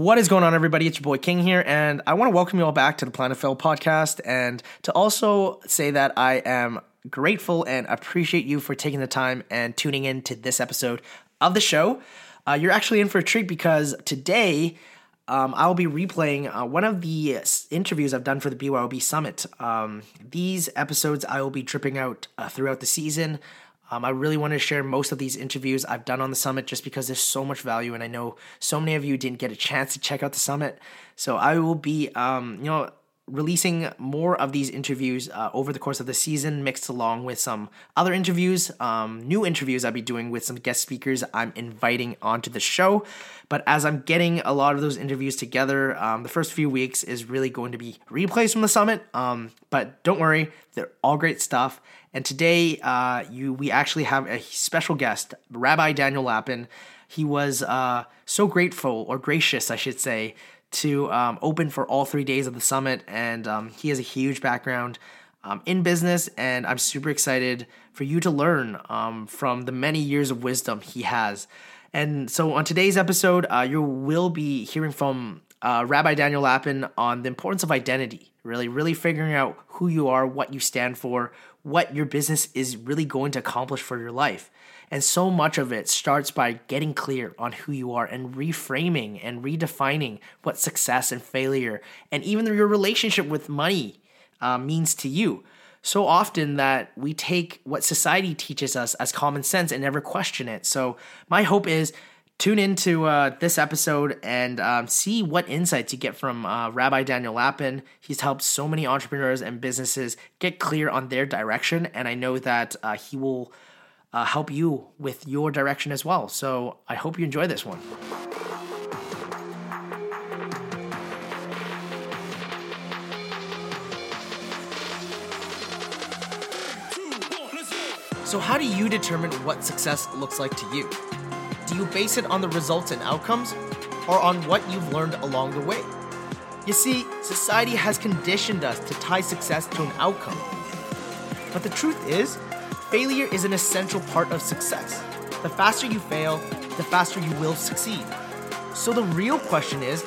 What is going on, everybody? It's your boy King here, and I want to welcome you all back to the Plan to Fail podcast and to also say that I am grateful and appreciate you for taking the time and tuning in to this episode of the show. Uh, you're actually in for a treat because today um, I'll be replaying uh, one of the interviews I've done for the BYOB Summit. Um, these episodes I will be tripping out uh, throughout the season. Um, I really want to share most of these interviews I've done on the summit just because there's so much value, and I know so many of you didn't get a chance to check out the summit. So I will be, um, you know, releasing more of these interviews uh, over the course of the season, mixed along with some other interviews, um, new interviews I'll be doing with some guest speakers I'm inviting onto the show. But as I'm getting a lot of those interviews together, um, the first few weeks is really going to be replays from the summit. Um, but don't worry, they're all great stuff. And today, uh, you we actually have a special guest, Rabbi Daniel Lapin. He was uh, so grateful, or gracious, I should say, to um, open for all three days of the summit. And um, he has a huge background um, in business, and I'm super excited for you to learn um, from the many years of wisdom he has. And so, on today's episode, uh, you will be hearing from uh, Rabbi Daniel Lapin on the importance of identity, really, really figuring out who you are, what you stand for, what your business is really going to accomplish for your life. And so much of it starts by getting clear on who you are and reframing and redefining what success and failure and even your relationship with money uh, means to you. So often that we take what society teaches us as common sense and never question it. So, my hope is tune into uh, this episode and um, see what insights you get from uh, Rabbi Daniel Lapin. He's helped so many entrepreneurs and businesses get clear on their direction, and I know that uh, he will uh, help you with your direction as well. So I hope you enjoy this one. So, how do you determine what success looks like to you? Do you base it on the results and outcomes, or on what you've learned along the way? You see, society has conditioned us to tie success to an outcome. But the truth is, Failure is an essential part of success. The faster you fail, the faster you will succeed. So the real question is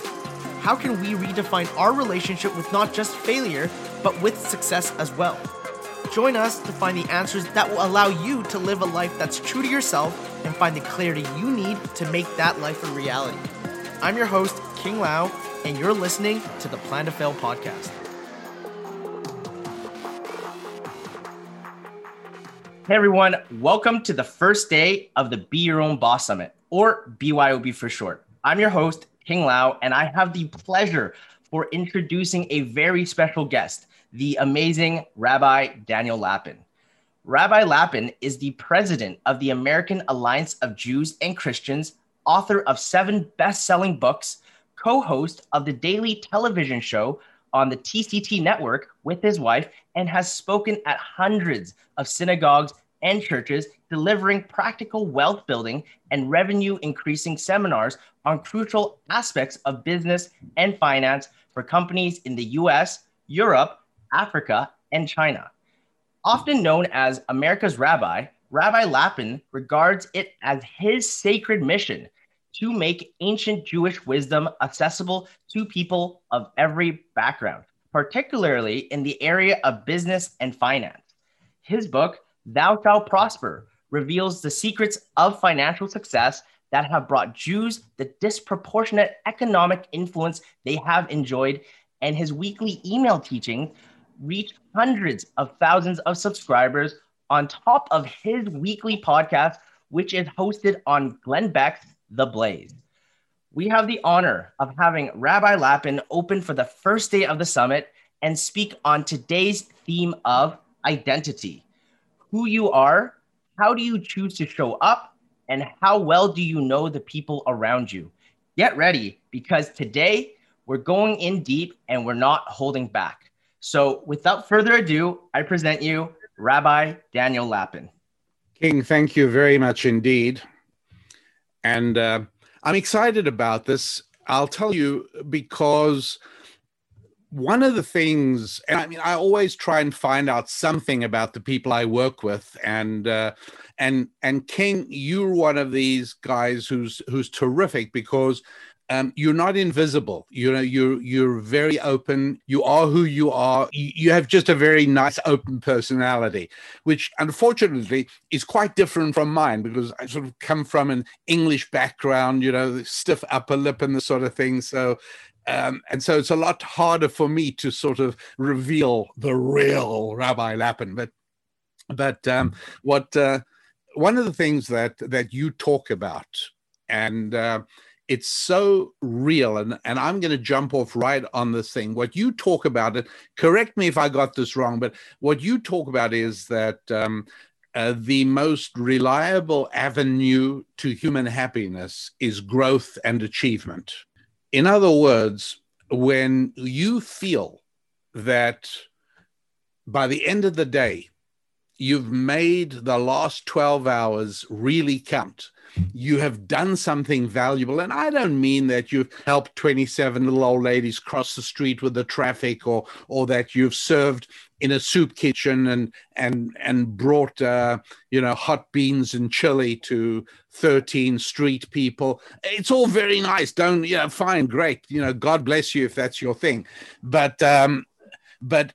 how can we redefine our relationship with not just failure, but with success as well? Join us to find the answers that will allow you to live a life that's true to yourself and find the clarity you need to make that life a reality. I'm your host, King Lau, and you're listening to the Plan to Fail podcast. Hey everyone, welcome to the first day of the Be Your Own Boss Summit, or BYOB for short. I'm your host, King Lau, and I have the pleasure for introducing a very special guest, the amazing Rabbi Daniel Lapin. Rabbi Lapin is the president of the American Alliance of Jews and Christians, author of seven best selling books, co host of the daily television show on the TCT network with his wife and has spoken at hundreds of synagogues and churches, delivering practical wealth building and revenue increasing seminars on crucial aspects of business and finance for companies in the US, Europe, Africa, and China. Often known as America's Rabbi, Rabbi Lapin regards it as his sacred mission to make ancient Jewish wisdom accessible to people of every background, particularly in the area of business and finance. His book, Thou Shalt Prosper, reveals the secrets of financial success that have brought Jews the disproportionate economic influence they have enjoyed, and his weekly email teaching reached hundreds of thousands of subscribers on top of his weekly podcast, which is hosted on Glenn Beck's The Blaze. We have the honor of having Rabbi Lapin open for the first day of the summit and speak on today's theme of identity who you are, how do you choose to show up, and how well do you know the people around you? Get ready because today we're going in deep and we're not holding back. So, without further ado, I present you Rabbi Daniel Lapin. King, thank you very much indeed. And uh, I'm excited about this. I'll tell you because one of the things, and I mean, I always try and find out something about the people I work with, and uh, and and King, you're one of these guys who's who's terrific because um, you're not invisible. You know, you're you're very open. You are who you are. You, have just a very nice, open personality, which unfortunately is quite different from mine because I sort of come from an English background. You know, stiff upper lip and the sort of thing. So. Um, and so it's a lot harder for me to sort of reveal the real Rabbi Lapin. But, but um, what uh, one of the things that that you talk about, and uh, it's so real and, and i'm going to jump off right on this thing. What you talk about it correct me if i got this wrong but what you talk about is that um, uh, the most reliable avenue to human happiness is growth and achievement. In other words when you feel that by the end of the day you've made the last 12 hours really count you have done something valuable. And I don't mean that you've helped 27 little old ladies cross the street with the traffic or, or that you've served in a soup kitchen and, and, and brought, uh, you know, hot beans and chili to 13 street people. It's all very nice. Don't, you know, fine, great. You know, God bless you if that's your thing. But, um, but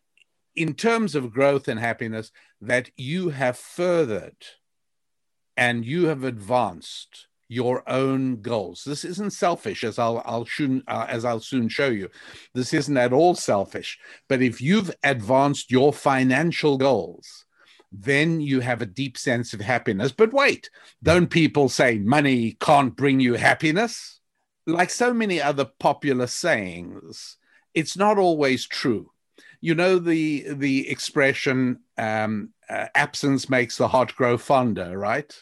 in terms of growth and happiness, that you have furthered – and you have advanced your own goals. This isn't selfish, as I'll, I'll soon, uh, as I'll soon show you. This isn't at all selfish. But if you've advanced your financial goals, then you have a deep sense of happiness. But wait, don't people say money can't bring you happiness? Like so many other popular sayings, it's not always true. You know the the expression um, uh, "absence makes the heart grow fonder," right?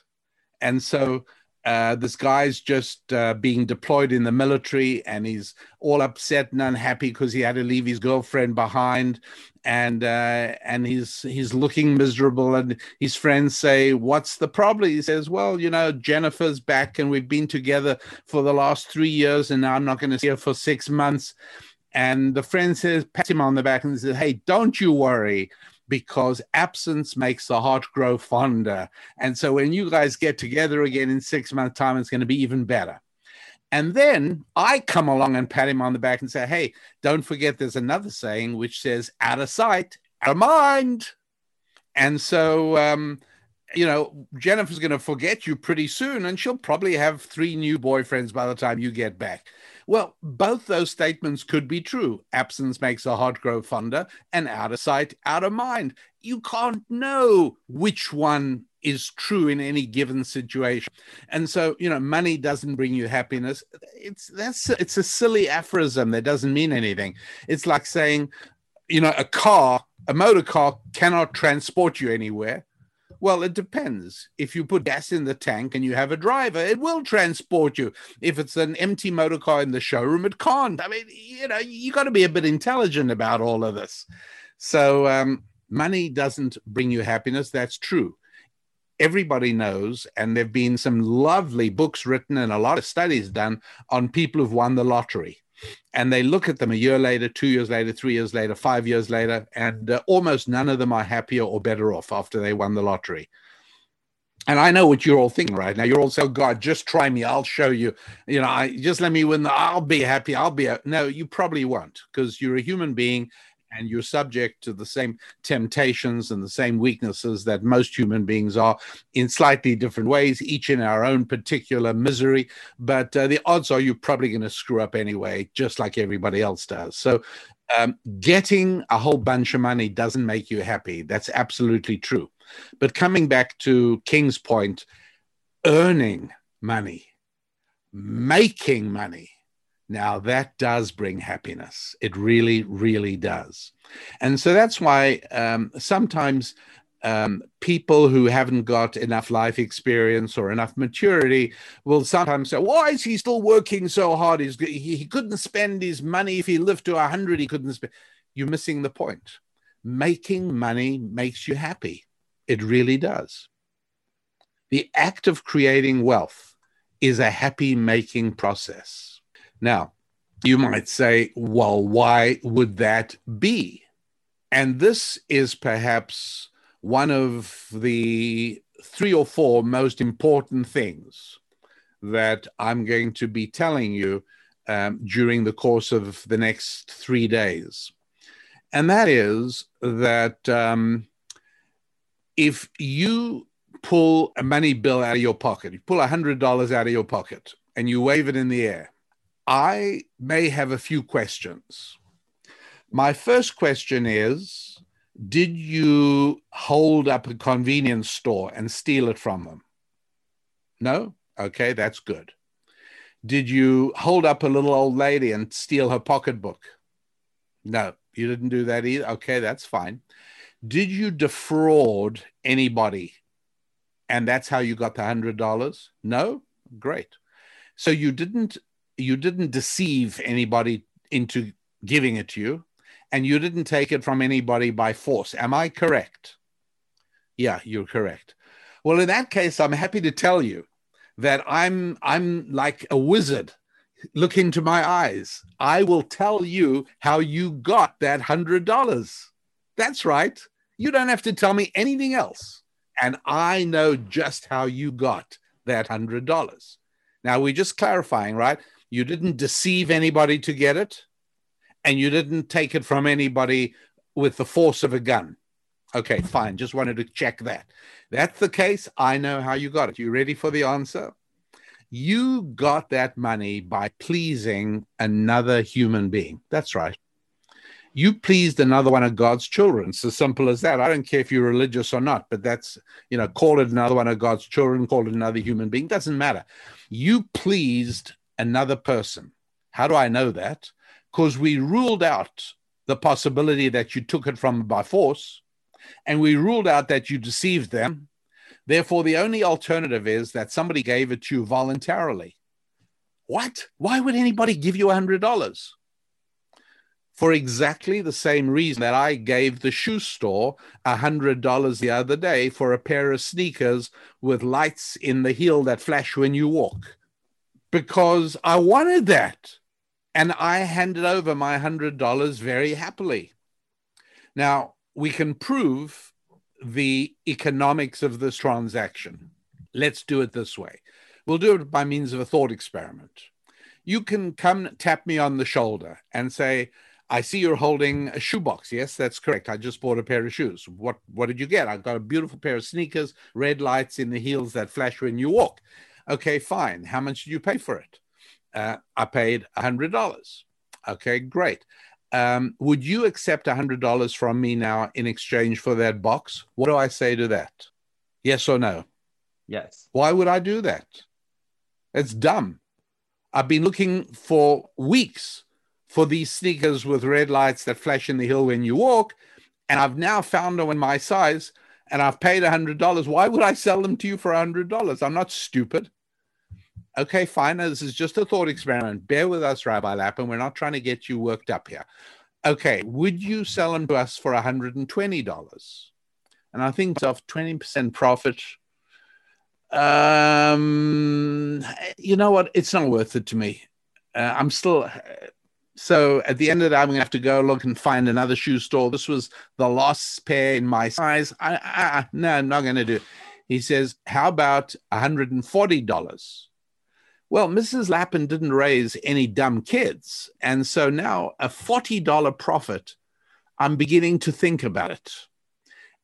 And so uh, this guy's just uh, being deployed in the military and he's all upset and unhappy because he had to leave his girlfriend behind. And uh, and he's he's looking miserable. And his friends say what's the problem? He says well you know jennifer's back and we've been together for the last three years and now i'm not going to see her for six months. And the friend says pat him on the back and says hey don't you worry because absence makes the heart grow fonder. And so when you guys get together again in six months' time, it's going to be even better. And then I come along and pat him on the back and say, Hey, don't forget there's another saying which says, out of sight, out of mind. And so, um, you know, Jennifer's going to forget you pretty soon, and she'll probably have three new boyfriends by the time you get back. Well, both those statements could be true. Absence makes a heart grow fonder, and out of sight, out of mind. You can't know which one is true in any given situation. And so, you know, money doesn't bring you happiness. It's that's it's a silly aphorism that doesn't mean anything. It's like saying, you know, a car, a motor car cannot transport you anywhere well, it depends. If you put gas in the tank and you have a driver, it will transport you. If it's an empty motor car in the showroom, it can't. I mean, you know, you got to be a bit intelligent about all of this. So, um, money doesn't bring you happiness. That's true. Everybody knows, and there have been some lovely books written and a lot of studies done on people who've won the lottery and they look at them a year later, two years later, three years later, five years later, and uh, almost none of them are happier or better off after they won the lottery. And I know what you're all thinking right now. You're all saying, God, just try me. I'll show you. You know, I just let me win. The, I'll be happy. I'll be. A, no, you probably won't because you're a human being and you're subject to the same temptations and the same weaknesses that most human beings are in slightly different ways, each in our own particular misery. But uh, the odds are you're probably going to screw up anyway, just like everybody else does. So, um, getting a whole bunch of money doesn't make you happy. That's absolutely true. But coming back to King's point, earning money, making money, now, that does bring happiness. It really, really does. And so that's why um, sometimes um, people who haven't got enough life experience or enough maturity will sometimes say, Why is he still working so hard? He's, he, he couldn't spend his money. If he lived to 100, he couldn't spend. You're missing the point. Making money makes you happy. It really does. The act of creating wealth is a happy making process now, you might say, well, why would that be? And this is perhaps one of the three or four most important things that I'm going to be telling you um, during the course of the next three days. And that is that um, if you pull a money bill out of your pocket, you pull $100 out of your pocket and you wave it in the air, I may have a few questions. My first question is Did you hold up a convenience store and steal it from them? No? Okay, that's good. Did you hold up a little old lady and steal her pocketbook? No, you didn't do that either. Okay, that's fine. Did you defraud anybody? And that's how you got the hundred dollars? No? Great. So you didn't you didn't deceive anybody into giving it to you, and you didn't take it from anybody by force. Am I correct? Yeah, you're correct. Well, in that case, I'm happy to tell you that I'm I'm like a wizard. Look into my eyes. I will tell you how you got that hundred dollars. That's right. You don't have to tell me anything else. And I know just how you got that hundred dollars. Now we're just clarifying, right? You didn't deceive anybody to get it, and you didn't take it from anybody with the force of a gun. Okay, fine. Just wanted to check that. That's the case. I know how you got it. You ready for the answer? You got that money by pleasing another human being. That's right. You pleased another one of God's children. It's as simple as that. I don't care if you're religious or not, but that's, you know, call it another one of God's children, call it another human being. Doesn't matter. You pleased another person. How do I know that? Because we ruled out the possibility that you took it from by force and we ruled out that you deceived them. Therefore, the only alternative is that somebody gave it to you voluntarily. What? Why would anybody give you a $100? For exactly the same reason that I gave the shoe store a $100 the other day for a pair of sneakers with lights in the heel that flash when you walk. Because I wanted that. And I handed over my $100 very happily. Now, we can prove the economics of this transaction. Let's do it this way. We'll do it by means of a thought experiment. You can come tap me on the shoulder and say, I see you're holding a shoebox. Yes, that's correct. I just bought a pair of shoes. What what did you get? I got a beautiful pair of sneakers, red lights in the heels that flash when you walk. Okay, fine. How much did you pay for it? Uh, I paid a hundred dollars. Okay, great um, would you accept a $100 from me now in exchange for that box? What do I say to that? Yes or no? Yes. Why would I do that? It's dumb. I've been looking for weeks for these sneakers with red lights that flash in the hill when you walk, and I've now found them in my size and I've paid a $100. Why would I sell them to you for a $100? I'm not stupid okay, fine. Now, This is just a thought experiment. Bear with us, Rabbi Lapin. We're not trying to get you worked up here. Okay, would you sell them to us for $120? And I think of 20% profit. Um, you know what? It's not worth it to me. Uh, I'm still. So at the end of the day, I'm going to have to go look and find another shoe store. This was the last pair in my size. I, I, no, I'm not going to do it. He says, How about $140? Well, Mrs. Lapin didn't raise any dumb kids. And so now a $40 profit, I'm beginning to think about it.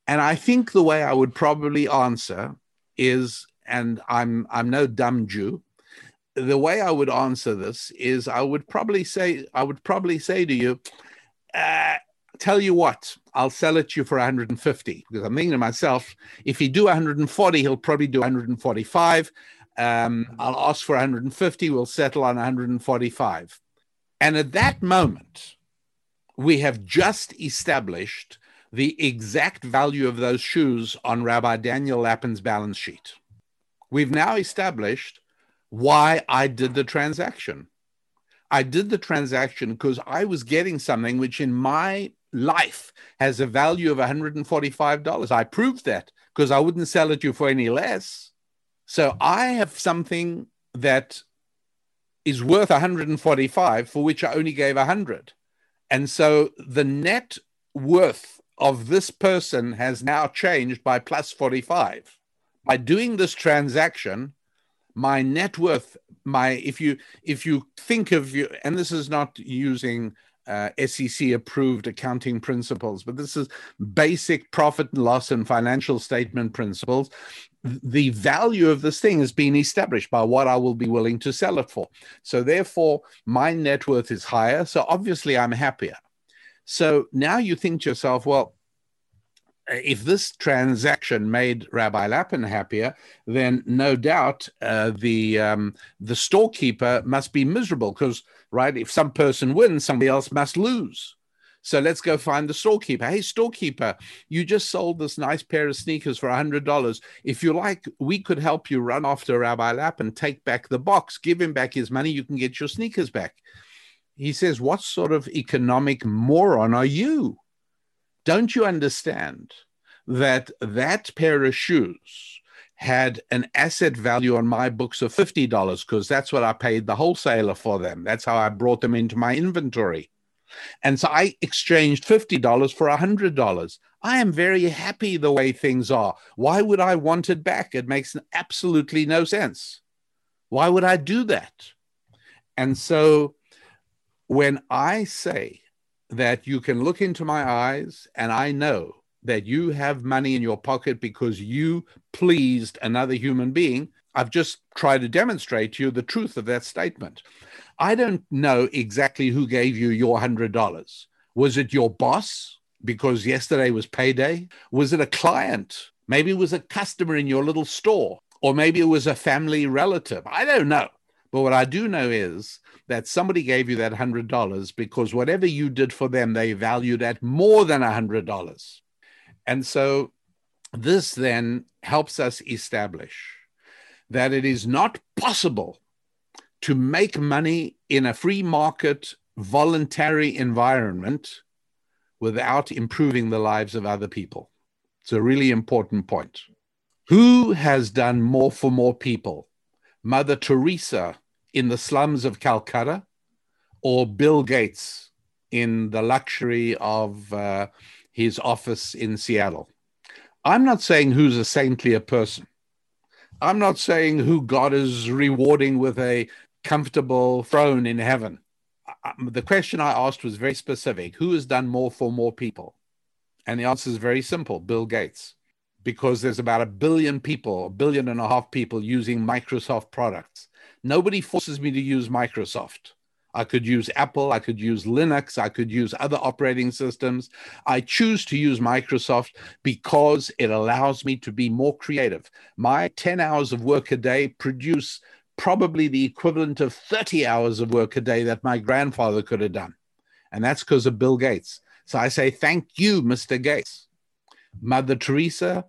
And I think the way I would probably answer is, and I'm I'm no dumb Jew, the way I would answer this is I would probably say, I would probably say to you, uh, tell you what, I'll sell it to you for 150 because I'm thinking to myself, if he do 140, he'll probably do 145. Um, I'll ask for 150. We'll settle on 145. And at that moment, we have just established the exact value of those shoes on Rabbi Daniel Lapin's balance sheet. We've now established why I did the transaction. I did the transaction because I was getting something which in my life has a value of $145. I proved that because I wouldn't sell it to you for any less. So I have something that is worth 145 for which I only gave 100. And so the net worth of this person has now changed by plus 45. By doing this transaction, my net worth my if you if you think of you and this is not using uh, SEC approved accounting principles, but this is basic profit and loss and financial statement principles. The value of this thing has been established by what I will be willing to sell it for. So, therefore, my net worth is higher. So, obviously, I'm happier. So now you think to yourself, well, if this transaction made Rabbi Lapin happier, then no doubt uh, the um, the storekeeper must be miserable because right, if some person wins, somebody else must lose. So let's go find the storekeeper. Hey, storekeeper, you just sold this nice pair of sneakers for $100. If you like, we could help you run after Rabbi Lapin take back the box, give him back his money. You can get your sneakers back. He says, What sort of economic moron are you? Don't you understand that that pair of shoes had an asset value on my books of $50 because that's what I paid the wholesaler for them. That's how I brought them into my inventory. And so I exchanged $50 for $100. I am very happy the way things are. Why would I want it back? It makes absolutely no sense. Why would I do that? And so when I say that you can look into my eyes and I know that you have money in your pocket because you pleased another human being, I've just tried to demonstrate to you the truth of that statement. I don't know exactly who gave you your $100. Was it your boss because yesterday was payday? Was it a client? Maybe it was a customer in your little store, or maybe it was a family relative. I don't know. But what I do know is that somebody gave you that $100 because whatever you did for them, they valued at more than $100. And so this then helps us establish that it is not possible to make money in a free market, voluntary environment without improving the lives of other people. It's a really important point. Who has done more for more people? Mother Teresa in the slums of Calcutta or Bill Gates in the luxury of uh, his office in Seattle. I'm not saying who's a saintlier person. I'm not saying who God is rewarding with a comfortable throne in heaven. The question I asked was very specific Who has done more for more people? And the answer is very simple Bill Gates, because there's about a billion people, a billion and a half people using Microsoft products. Nobody forces me to use Microsoft. I could use Apple, I could use Linux, I could use other operating systems. I choose to use Microsoft because it allows me to be more creative. My 10 hours of work a day produce probably the equivalent of 30 hours of work a day that my grandfather could have done. And that's because of Bill Gates. So I say, thank you, Mr. Gates. Mother Teresa,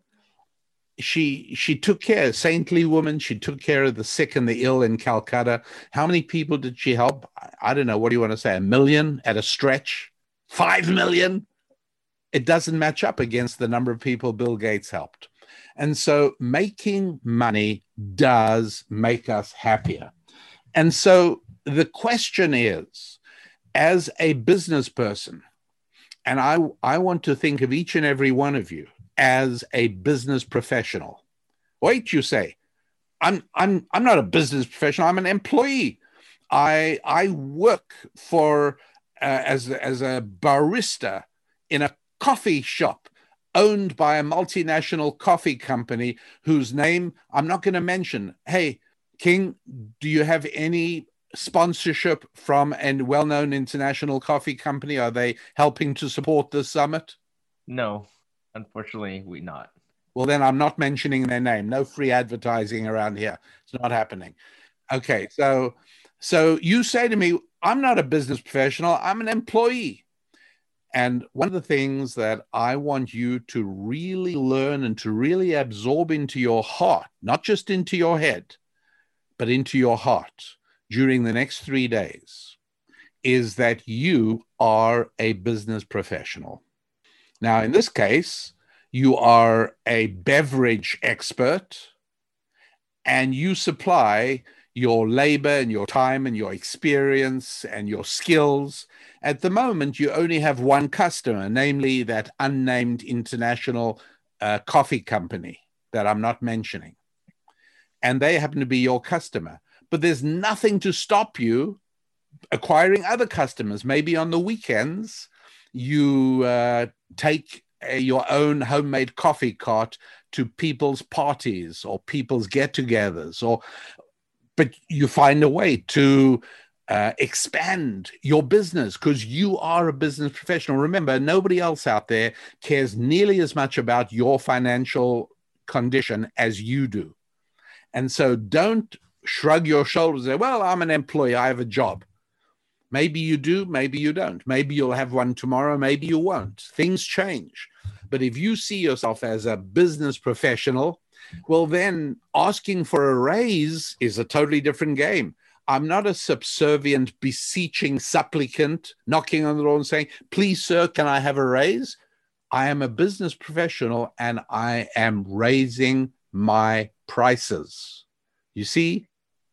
she she took care saintly woman she took care of the sick and the ill in calcutta. How many people did she help? I don't know. What do you want to say? A million at a stretch? Five million? It doesn't match up against the number of people bill gates helped. And so making money does make us happier. And so the question is as a business person and i i want to think of each and every one of you as a business professional. Wait, you say, I'm I'm I'm not a business professional. I'm an employee. I I work for uh, as as a barista in a coffee shop owned by a multinational coffee company whose name I'm not going to mention. Hey, King, do you have any sponsorship from a well-known international coffee company? Are they helping to support this summit? No. Unfortunately, we not. Well, then I'm not mentioning their name. No free advertising around here. It's not happening. Okay, so so you say to me, I'm not a business professional. I'm an employee. And one of the things that I want you to really learn and to really absorb into your heart, not just into your head, but into your heart during the next three days, is that you are a business professional. Now, in this case, you are a beverage expert and you supply your labor and your time and your experience and your skills. At the moment, you only have one customer, namely that unnamed international uh, coffee company that I'm not mentioning. And they happen to be your customer. but there's nothing to stop you acquiring other customers. Maybe on the weekends, you uh, take your own homemade coffee cart to people's parties or people's get-togethers, or but you find a way to uh, expand your business because you are a business professional. Remember, nobody else out there cares nearly as much about your financial condition as you do. And so don't shrug your shoulders and say, Well, I'm an employee, I have a job. Maybe you do, maybe you don't. Maybe you'll have one tomorrow, maybe you won't. Things change. But if you see yourself as a business professional, well, then asking for a raise is a totally different game. I'm not a subservient, beseeching supplicant knocking on the door and saying, Please, sir, can I have a raise? I am a business professional and I am raising my prices. You see,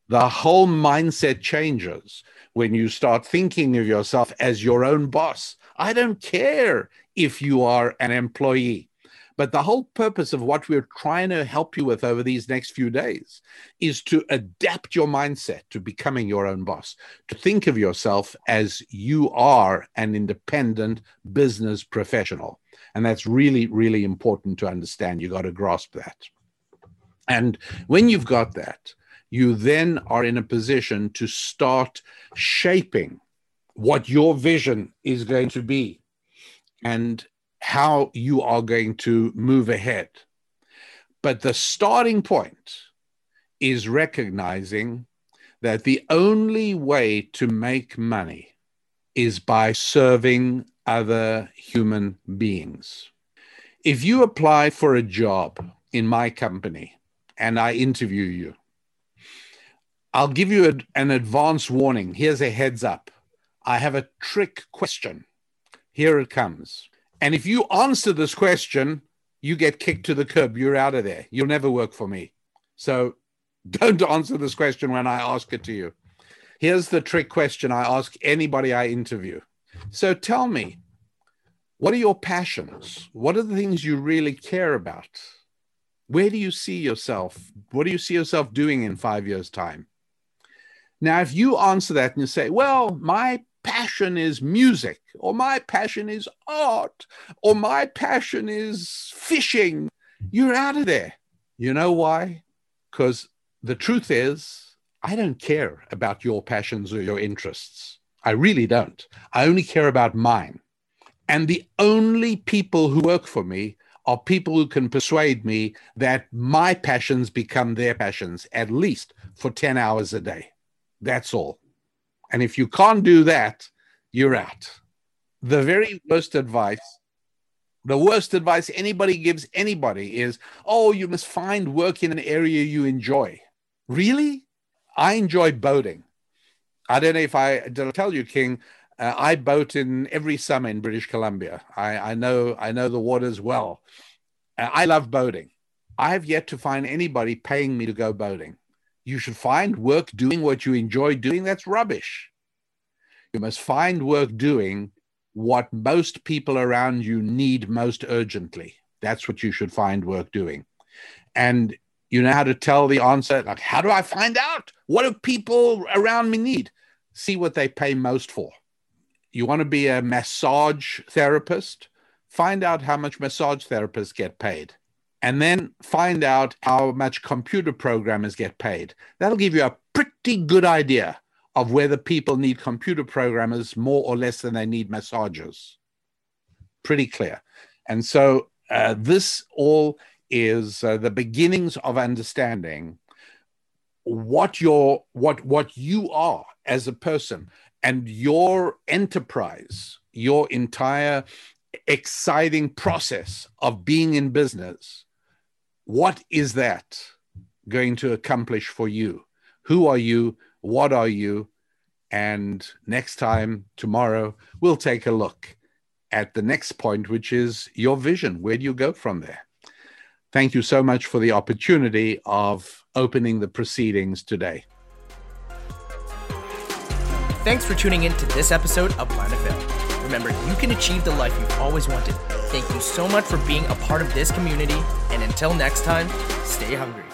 the whole mindset changes when you start thinking of yourself as your own boss. I don't care if you are an employee. But the whole purpose of what we're trying to help you with over these next few days is to adapt your mindset to becoming your own boss, to think of yourself as you are an independent business professional. And that's really, really important to understand. You got to grasp that. And when you've got that, you then are in a position to start shaping what your vision is going to be and how you are going to move ahead. But the starting point is recognizing that the only way to make money is by serving other human beings. If you apply for a job in my company and I interview you, I'll give you a, an advance warning. Here's a heads up. I have a trick question. Here it comes. And if you answer this question, you get kicked to the curb. You're out of there. You'll never work for me. So don't answer this question when I ask it to you. Here's the trick question I ask anybody I interview. So tell me, what are your passions? What are the things you really care about? Where do you see yourself? What do you see yourself doing in five years' time? Now, if you answer that and you say, well, my passion is music, or my passion is art, or my passion is fishing, you're out of there. You know why? Because the truth is, I don't care about your passions or your interests. I really don't. I only care about mine. And the only people who work for me are people who can persuade me that my passions become their passions, at least for 10 hours a day. That's all. And if you can't do that, you're out. The very worst advice, the worst advice anybody gives anybody is, oh, you must find work in an area you enjoy. Really? I enjoy boating. I don't know if I did I tell you, King. Uh, I boat in every summer in British Columbia. I, I know I know the waters well. Uh, I love boating. I have yet to find anybody paying me to go boating. You should find work doing what you enjoy doing. That's rubbish. You must find work doing what most people around you need most urgently. That's what you should find work doing. And you know how to tell the answer like, how do I find out? What do people around me need? See what they pay most for. You want to be a massage therapist? Find out how much massage therapists get paid and then find out how much computer programmers get paid. That'll give you a pretty good idea of whether people need computer programmers more or less than they need massagers. Pretty clear. And so uh, this all is uh, the beginnings of understanding what your what what you are as a person and your enterprise your entire exciting process of being in business what is that going to accomplish for you? Who are you? What are you? And next time, tomorrow, we'll take a look at the next point, which is your vision. Where do you go from there? Thank you so much for the opportunity of opening the proceedings today. Thanks for tuning in to this episode of Plan to Fail. Remember, you can achieve the life you've always wanted Thank you so much for being a part of this community, and until next time, stay hungry.